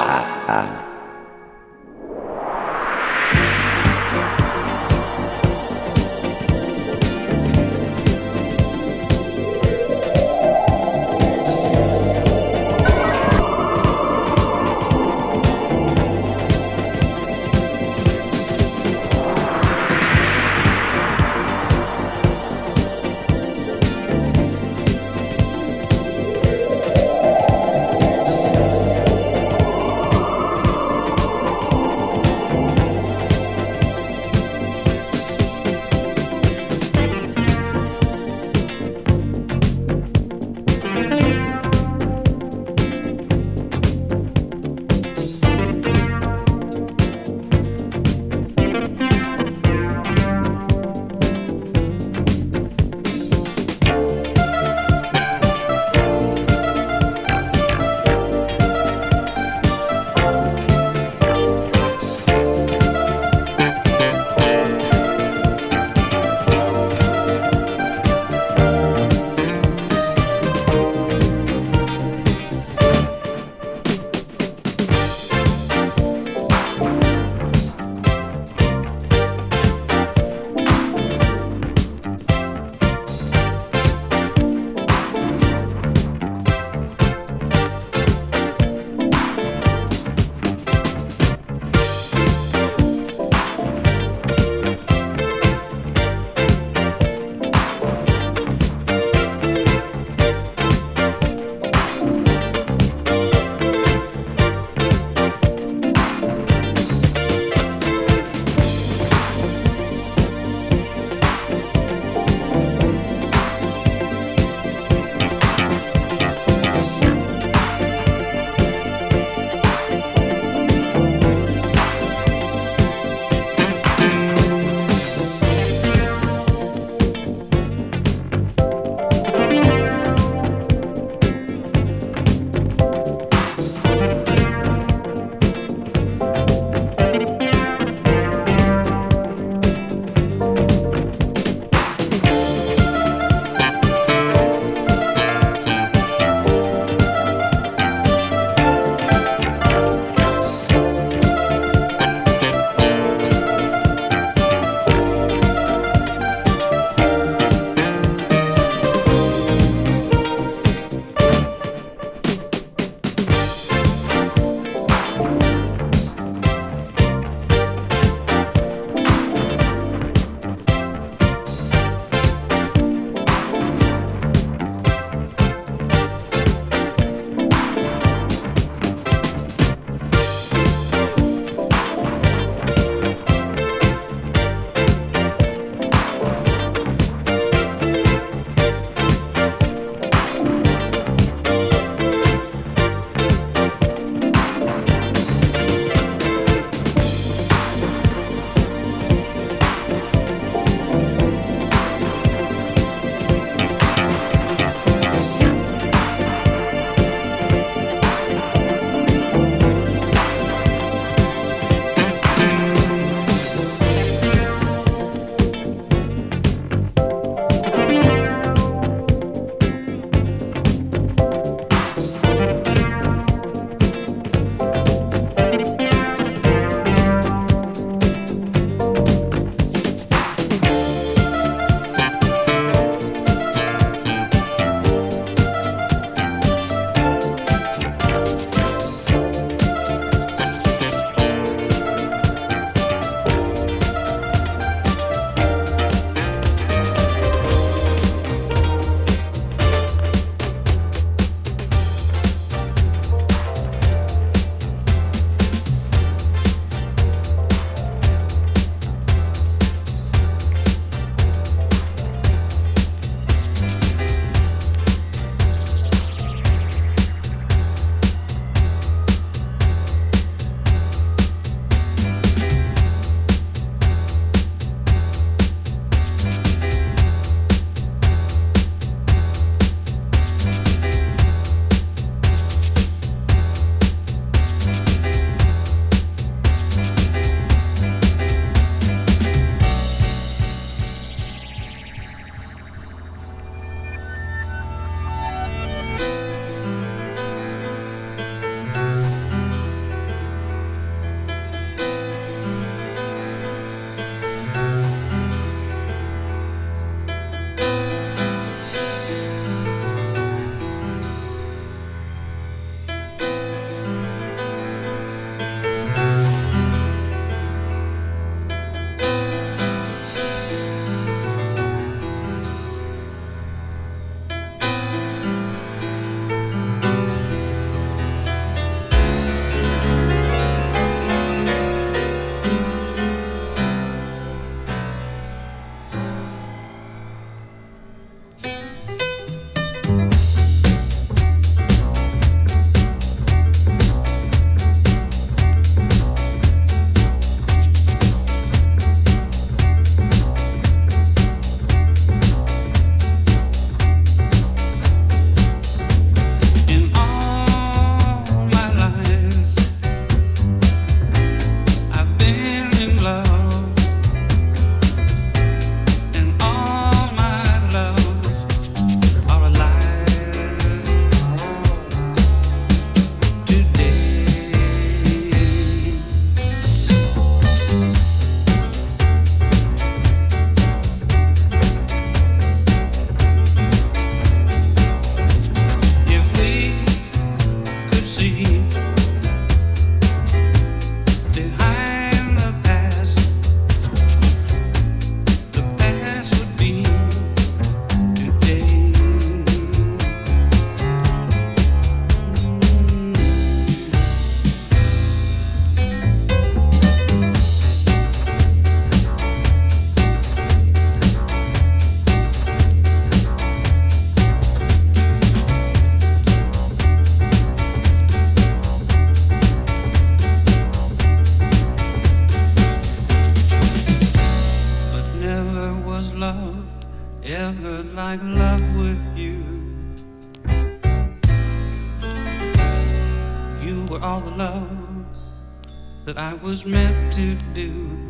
啊。with you. You were all the love that I was meant to do.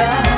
love.